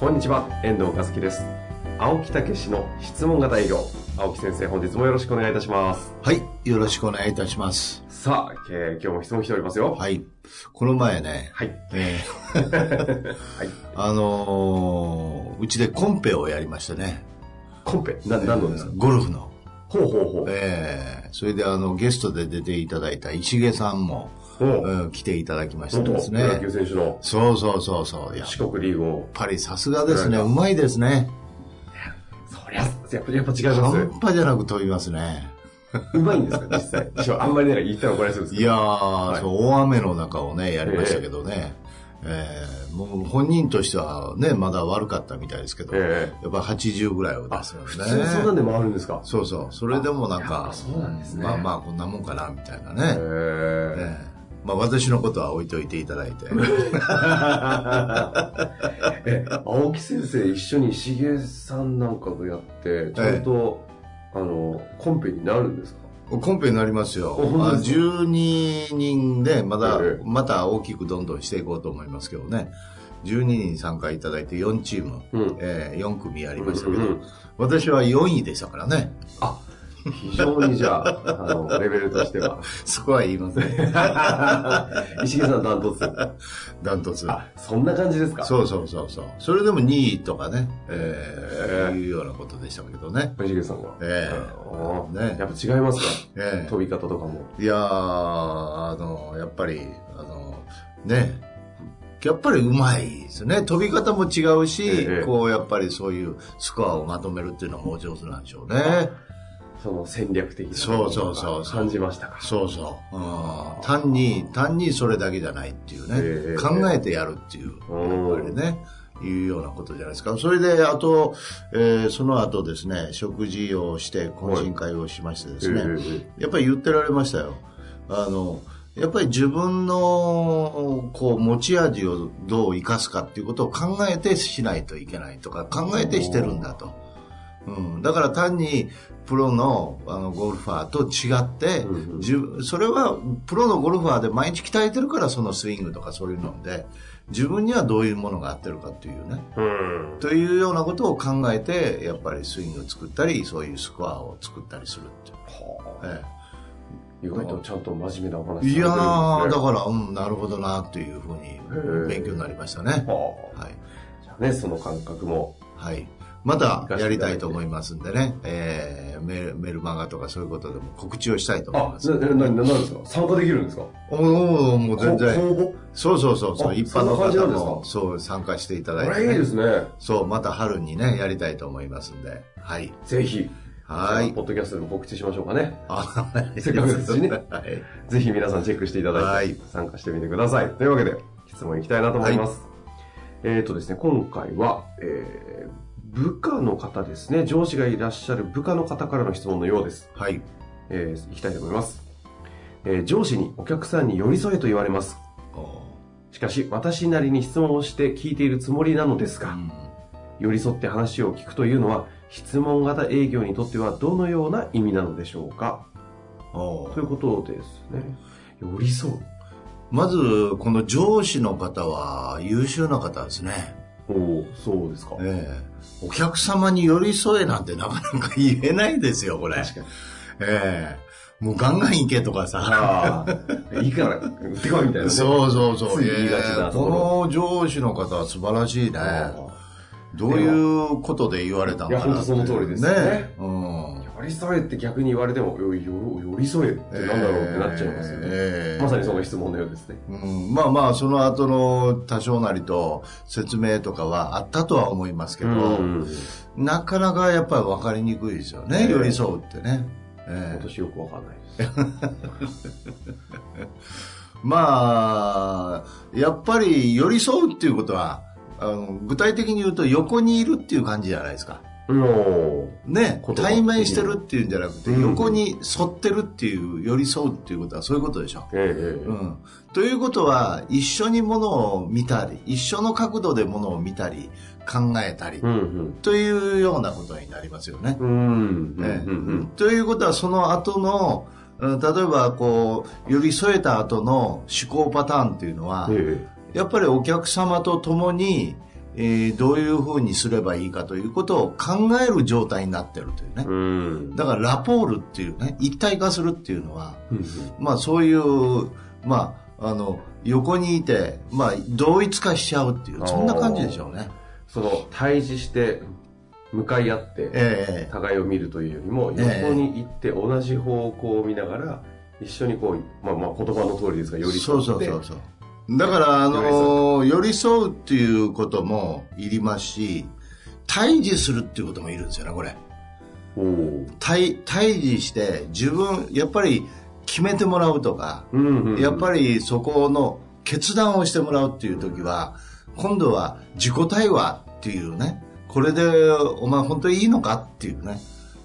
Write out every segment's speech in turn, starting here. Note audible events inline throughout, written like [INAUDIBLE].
こんにちは、遠藤和樹です。青木武の質問型営業。青木先生、本日もよろしくお願いいたします。はい。よろしくお願いいたします。さあ、えー今日も質問来ておりますよ。はい。この前ね、はい。えー [LAUGHS] はい。[LAUGHS] あのーうちでコンペをやりましてね。コンペ、な、何のですか？ゴルフの。ほうほうほう。えーそれであの、ゲストで出ていただいた石毛さんも、おううん来ていただきまして元ですね。野球選手のそうそうそうそう。やっ四国リーグを。ぱりさすがですね。ううんまいですね。そりゃ、やっぱやっぱ違います半端じゃなく飛びますね。うまいんですか、実際。あんまりね、言ったら怒られそうです。いやー、いそう、大雨の中をね、やりましたけどね。えーもう本人としてはね、まだ悪かったみたいですけど、えやっぱ80ぐらいを出すよね。普通にそんなんで回るんですか？そうそう。それでもなんやっかぱ、そうなんですねまあまあこんなもんかな、みたいなへね。ーええまあ私のことは置いといていただいて。え、[LAUGHS] 青木先生、一緒に石毛さんなんかとやって、ちゃんと、あの、コンペになるんですか？コンペになりますよ。まあですか？12人で、まだええ、また大きくどんどんしていこうと思いますけどね。12人参加いただいて4チーム、うんえー4組やりましたけど、うんうんうん私は4位でしたからね。あ、非常にじゃあ、あの、レベルとしては。[LAUGHS] そこは言いません。[LAUGHS] 石毛さんダントツ。ダントツ。あ、そんな感じですか？そうそうそうそう。それでも2位とかね、えー、いうようなことでしたけどね。石毛さんが。ええねやっぱ違いますか？え飛び方とかも。えいやー、あの、やっぱり、あの、ね、やっぱりうまいですね。飛び方も違うし、ええこう、やっぱりそういうスコアをまとめるっていうのはもう上手なんでしょうね。その戦略的なそうそうそうそう感じましたか？そうそう。うん、単に、単にそれだけじゃないっていうね。ええ考えてやるっていう、うんやっぱりね。いうようなことじゃないですか。それで、あと、えーその後ですね、食事をして、懇親会をしましてですね、えやっぱり言ってられましたよ。あの、やっぱり自分の、こう、持ち味をどう生かすかっていうことを考えてしないといけないとか、考えてしてるんだと。うん。だから単に、プロのあのゴルファーと違って、うんうんそれはプロのゴルファーで毎日鍛えてるからそのスイングとかそういうので、自分にはどういうものが合ってるかっていうね。うん。というようなことを考えて、やっぱりスイングを作ったり、そういうスコアを作ったりするっていう。はあええ意外とちゃんと真面目なお話いやー、だら。から、うん、なるほどな、というふうへにえ勉強になりましたね。はあはい。じゃあね、その感覚も。はい。またやりたいと思いますんでね、えー、メールメルマガとかそういうことでも告知をしたいと思いあま、す。な、な、な、なんですか？参加できるんですか？おおもう全然。そうそうそうそう、あ一般の方も、そう、参加していただいて、これいいですね。そう、また春にね、やりたいと思いますんで、はい。ぜひ。はいポッドキャストでも告知しましょうかね。あ [LAUGHS] せっかくですしねはい。ぜひ皆さんチェックしていただいて、はい参加してみてください。というわけで、質問いきたいなと思います。えっ、とですね、今回は、えー、部下の方ですね、上司がいらっしゃる部下の方からの質問のようです。はい。えー、いきたいと思います。えー上司にお客さんに寄り添えと言われます。おしかし、私なりに質問をして聞いているつもりなのですが、うん寄り添って話を聞くというのは、質問型営業にとってはどのような意味なのでしょうかおということですね。寄り添う。まず、この上司の方は優秀な方ですね。おおそうですか。ええお客様に寄り添えなんてなかなか言えないですよ、これ。確かに。ええもうガンガン行けとかさ。いいから、売ってこいみたいな、ね。そうそうそう。ついええこの上司の方は素晴らしいね。あどういうことで言われたのかな。いや本当その通りですよねうん。あ寄り添えって逆に言われても、よよ寄り添えってなんだろうってなっちゃいますよね。ええまさにその質問のようですね。うん、まあまあ、その後の多少なりと説明とかはあったとは思いますけど、うんなかなかやっぱり分かりにくいですよね、ええ寄り添うってね。ええ私よくわかんないです。[LAUGHS] まあ、やっぱり寄り添うっていうことは、あの具体的に言うと横にいるっていう感じじゃないですか。のね対面してるっていうんじゃなくて、うん横に沿ってるっていう寄り添うっていうことはそういうことでしょ。ええええうん、ということは一緒にものを見たり一緒の角度でものを見たり考えたり、うんというようなことになりますよね。うん。うん。ええうんうんということはその後のうん例えばこう寄り添えた後の思考パターンっていうのは、えやっぱりお客様と共に、えーどういうふうにすればいいかということを考える状態になってるというねえ。うん。だからラポールっていうね一体化するっていうのはうんまあそういうまああの横にいて、まあ、同一化しちゃうっていうそんな感じでしょうね。その、対峙して、向かい合って、ええ互いを見るというよりも、ええ横に行って同じ方向を見ながら、一緒にこう、まあまあ言葉の通りですが、寄り添って。そうそうそうそう。だから、あの寄り添うっていうこともいりますし、対峙するっていうこともいるんですよね、これ。おお。対、対峙して、自分、やっぱり決めてもらうとか、うんうんうん。やっぱりそこの決断をしてもらうっていう時は、今度は自己対話っていうね、これでお前本当にいいのかっていうね、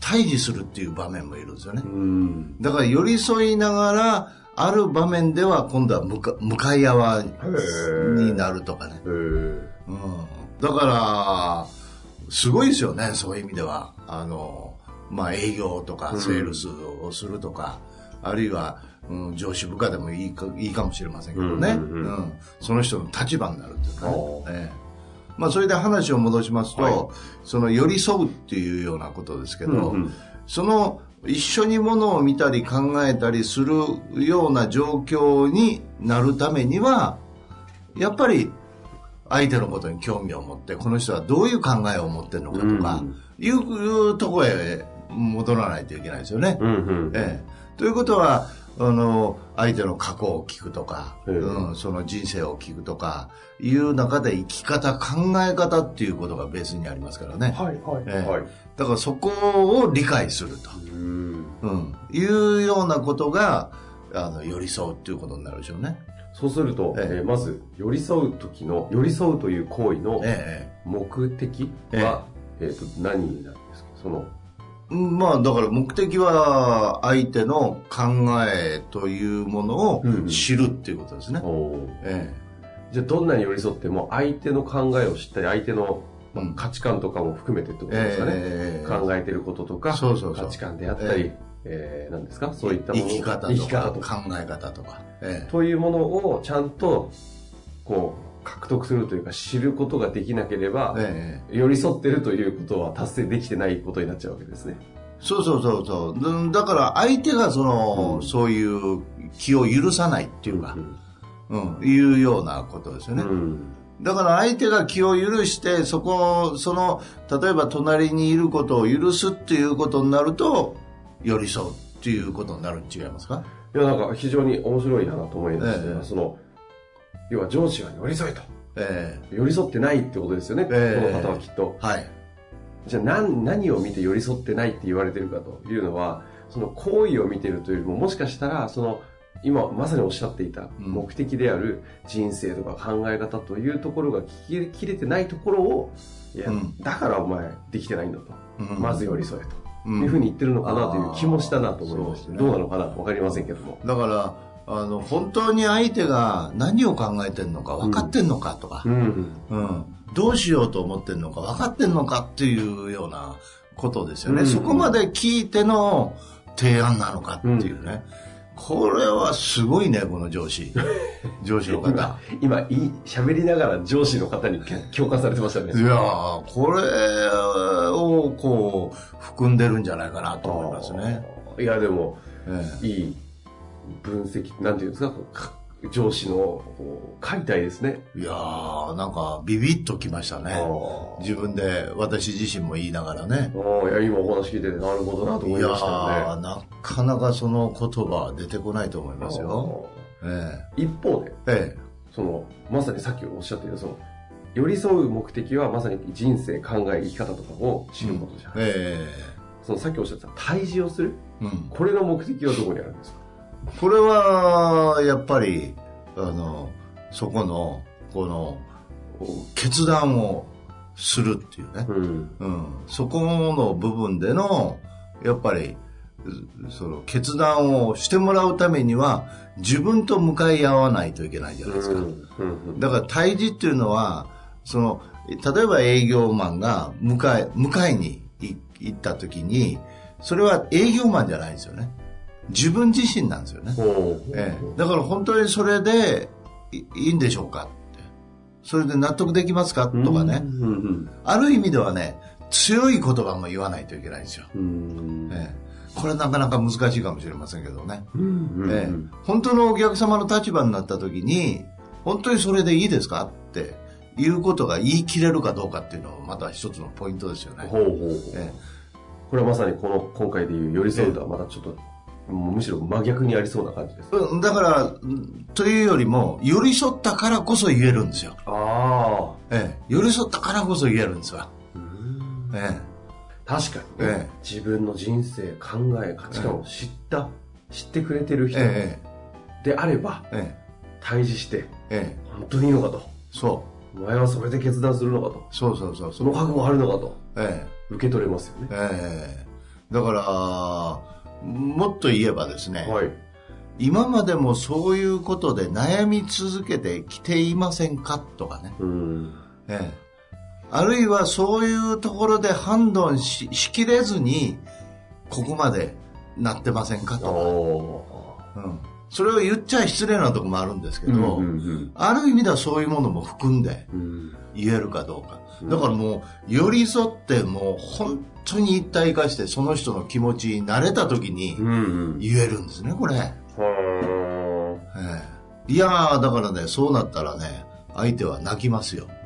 対峙するっていう場面もいるんですよねう。ん。だから寄り添いながら、ある場面では今度は向か向かい合わになるとかね。うん、だから、すごいですよね、そういう意味では。あの、まあ営業とかうん。セールスをするとか、あるいは、うん、上司部下でもいいかいいかもしれませんけどね、うんうんうん。その人の立場になるっていうかね。お。ええ。まあそれで話を戻しますと、はい。その寄り添うっていうようなことですけど、うんうん。その一緒にものを見たり考えたりするような状況になるためには、やっぱり相手のことに興味を持って、この人はどういう考えを持ってるのかとか、うんいうところへ戻らないといけないですよね。うんうん。ええ、ということは、あの、相手の過去を聞くとか、ええうん、その人生を聞くとか、いう中で生き方、考え方っていうことがベースにありますからね。はいはいええはい。だからそこを理解すると。うん。うん、いうようなことが、あの、寄り添うっていうことになるでしょうね。そうすると、えええーまず、寄り添う時の、寄り添うという行為のえ目的は、えっ、と、何になるんですか？その、まあ、だから目的は、相手の考えというものをうん知るっていうことですね。おーえじゃあ、どんなに寄り添っても、相手の考えを知ったり、相手の価値観とかも含めてってこえとですかね。ええ考えてることとか、そうそうそう。価値観であったり、ええ。ー何ですか？そういったもの。生き方とか。考え方とか。ええ。というものをちゃんと、こう、獲得するというか、知ることができなければ、ええ。寄り添ってるということは達成できてないことになっちゃうわけですね。そうそうそうそう。うん。だから相手がその、うん。そういう気を許さないっていうか、うん、いうようなことですよね。うん。だから相手が気を許して、そこ、その、例えば隣にいることを許すっていうことになると、寄り添うっていうことになるに違いますか？いや、なんか非常に面白いなと思いまして、ええ。その、要は上司が寄り添えと。え寄り添ってないってことですよね、ええこの方はきっとえ。はい。じゃあ何何を見て寄り添ってないって言われてるかというのは、その行為を見てるというよりも、もしかしたら、その、今まさにおっしゃっていたうん目的である人生とか考え方というところが聞ききれてないところを、いや、うんだからお前できてないんだと。うんまず寄り添えと。うんいうふうに言ってるのかなという気もしたなと思いましねどうなのかなわかりませんけども。だから、あの、本当に相手が何を考えてるのか分かってんのかとか、うん。うん、どうしようと思ってるのか分かってんのかっていうようなことですよね。うんそこまで聞いての提案なのかっていうね。これはすごいね、この上司。[LAUGHS] 上司の方。今、今、いい、喋りながら上司の方に共感されてましたね。いやー、これをこう、含んでるんじゃないかなと思いますね。いや、でも、ええいい分析、なんていうんですか、上司の解体ですね。いやー、なんかビビッときましたね。あ自分で、私自身も言いながらね。ーいや、今お話聞いてて、なるほどなといや思いましたよー、ね。なかなかその言葉は出てこないと思いますよ。えあー一方で、ええその、まさにさっきおっしゃっていた、その、寄り添う目的はまさに人生、考え、生き方とかを知ることじゃない、えそのさっきおっしゃってた対峙をするえうん、これの目的はどこにあるんですか？これは、やっぱり、あの、そこの、この、決断をするっていうね。うん。うん。そこの部分での、やっぱり、うその決断をしてもらうためには、自分と向かい合わないといけないじゃないですか。うん。だから対峙っていうのは、その、例えば営業マンが迎え、迎えにい行った時に、それは営業マンじゃないんですよね。自分自身なんですよね。ええ、だから本当にそれでいいいんでしょうかって。それで納得できますか？とかね。うん。うん。ある意味ではね、強い言葉も言わないといけないんですよ。うん。ええ、これなかなか難しいかもしれませんけどね。うん。ええ、本当のお客様の立場になった時に、本当にそれでいいですか？っていうことが言い切れるかどうかっていうのはまた一つのポイントですよね。ほうほう。えこれはまさにこの、今回でいう寄り添うとはまたちょっと、むしろ真逆にありそうな感じです。えうんだから、うんというよりも、寄り添ったからこそ言えるんですよ。ああ。ええ、寄り添ったからこそ言えるんですわ。え確かにね、ええ自分の人生、考え、価値観を知った、知ってくれてるえ、人えであれば、え、え対峙して、え、ええ、本当にいいのかと。そお前はそれで決断するのかと。う、そうそうそうそ。の覚悟あるのかと。え受け取れますよねえ、。ええ。だから、もっと言えばですね、はい。今までもそういうことで悩み続けてきていませんか？とかね。うん。ええ。あるいはそういうところで判断ししきれずに、ここまでなってませんか？とおか。うん。それを言っちゃ失礼なとこもあるんですけーど、うんうんある意味ではそういうものも含んでうん。言えるかどうか。うんだからもう、寄り添ってもう本当に一体化してその人の気持ちに慣れた時にうんうん。言えるんですね、これ。はええいやー、だからね、そうなったらね、相手は泣きますよ。ー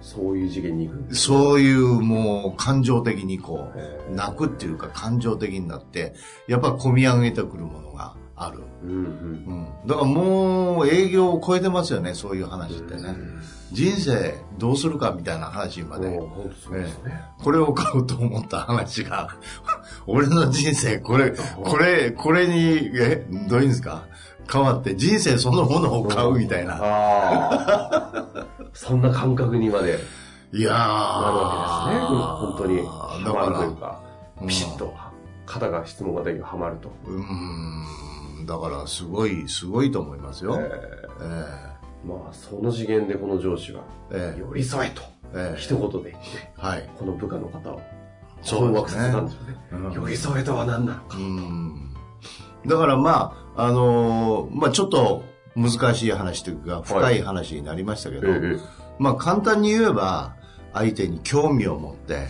そういう次元に行くんです。そういうもう感情的にこへう、泣くっていうか感情的になって、やっぱ込み上げてくるものがある。うんうん。うん。だからもう営業を超えてますよね、そういう話ってね。人生どうするかみたいな話まで。ね。これを買うと思った話が、[LAUGHS] 俺の人生、これ、これ、これに、え、どういうんですか？変わって人生そのものを買うみたいな。[LAUGHS] そんな感覚にまでいやー。なるわけですね。本当に。だハマるというかうん、ピシッと、肩が質問ができるはまると。うーん。だから、すごい、すごいと思いますよ。ええーまあ、その次元でこの上司が、ええ寄り添えと、ええ一言で言って、はい。この部下の方を、そう困惑させたんですよね。うん寄り添えとは何なのか。うん。だからまあ、あのーまあちょっと難しい話というか、深い話になりましたけど、まあ簡単に言えば、相手に興味を持って、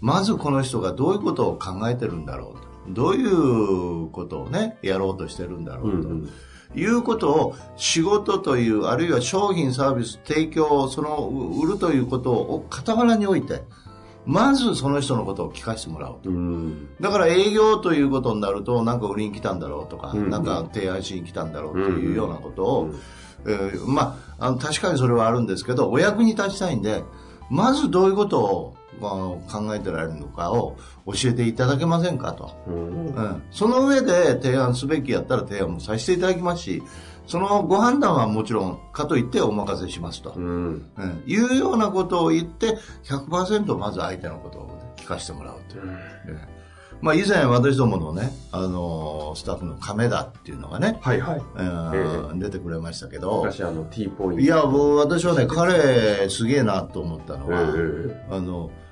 まずこの人がどういうことを考えてるんだろうと。どういうことをね、やろうとしてるんだろうと。うんうんいうことを仕事という、あるいは商品サービス提供、その売るということを傍らに置いて、まずその人のことを聞かせてもらおうと。うん。だから営業ということになると、なんか売りに来たんだろうとか、うんなんか提案しに来たんだろうというようなことを、うんえーまあ、あの確かにそれはあるんですけど、お役に立ちたいんで、まずどういうことを、まあ、考えてられるのかを教えていただけませんかと。うんうん、その上で提案すべきやったら提案もさせていただきますし、そのご判断はもちろん、かといってお任せしますと。うん。うん、いうようなことを言って、100%まず相手のことを聞かせてもらうという。ええまあ以前私どものね、あのースタッフの亀田っていうのがね、はいはい。えー出てくれましたけど、昔あの T ポイント。いや、私はね、彼すげえなと思ったのえは、えあの、うん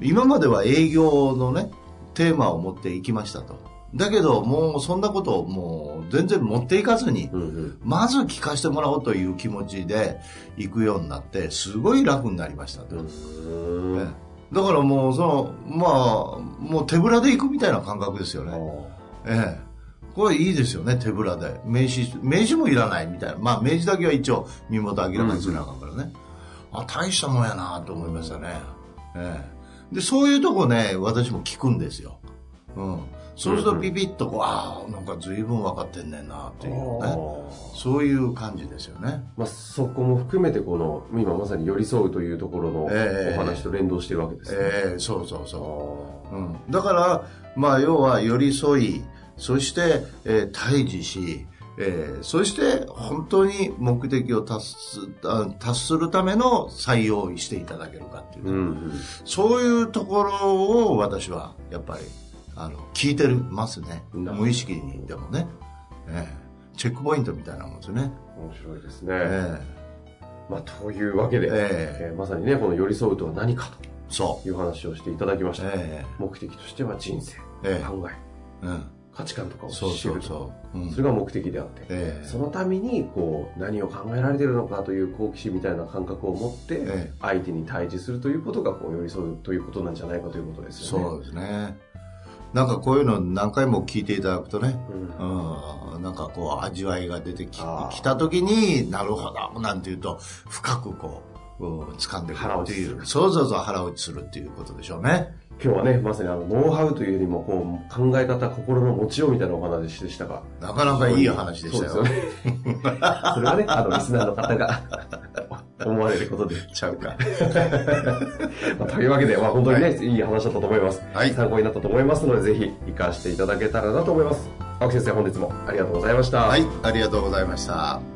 今までは営業のね、テーマを持っていきましたと。だけど、もうそんなことをもう全然持っていかずに、うんうんまず聞かせてもらおうという気持ちで行くようになって、すごい楽になりましたと。うんねだからもう、その、まあ、もう手ぶらで行くみたいな感覚ですよね。ええ。これいいですよね、手ぶらで。名刺、名刺もいらないみたいな。まあ、名刺だけは一応身元明らかにするなあかんからね。あ、大したもんやなと思いましたね。ええ。で、そういうとこね、私も聞くんですよ。うん。そうするとピピッとこう、ああ、なんか随分分かってんねんなっていうね。そういう感じですよね。まあ、そこも含めてこの今まさに寄り添うというところのおええ話と連動してるわけですね。ええそうそうそう。うん、だから、まあ、要は寄り添い、そして、えー対峙し、えー、そして本当に目的を達す達するための採用にしていただけるかっていう、ね、うんうん、そういうところを私はやっぱりあの聞いてますね。無意識にでもね、えー、チェックポイントみたいなもんですね。面白いですね、えー、まあ、というわけで、えー、えー、まさにねこの寄り添うとは何かという話をしていただきました、えー、目的としては人生、えー、考え、うん価値観とかを知るそうそう、うん、それが目的であって、えー、そのためにこう何を考えられてるのかという好奇心みたいな感覚を持って、相手に対峙するということがこう寄り添うということなんじゃないかということですよね。そうですね。なんかこういうの何回も聞いていただくとね、うん、うん、なんかこう味わいが出てきた時になるほどなんていうと深くこう、うん、掴んでくるっていう。そうそうそう腹落ちするっていうことでしょうね。今日はね、まさにあの、ノウハウというよりも、こう、考え方、心の持ちようみたいなお話でしたが。なかなかいい話でしたよ。そうですよね。それはね、あの、リスナーの方が思われることで。ちゃうか。[LAUGHS] まあ、というわけで、まあ、本当にね、はい、いい話だったと思います。はい。参考になったと思いますので、ぜひ、活かしていただけたらなと思います。青木先生、本日もありがとうございました。はい、ありがとうございました。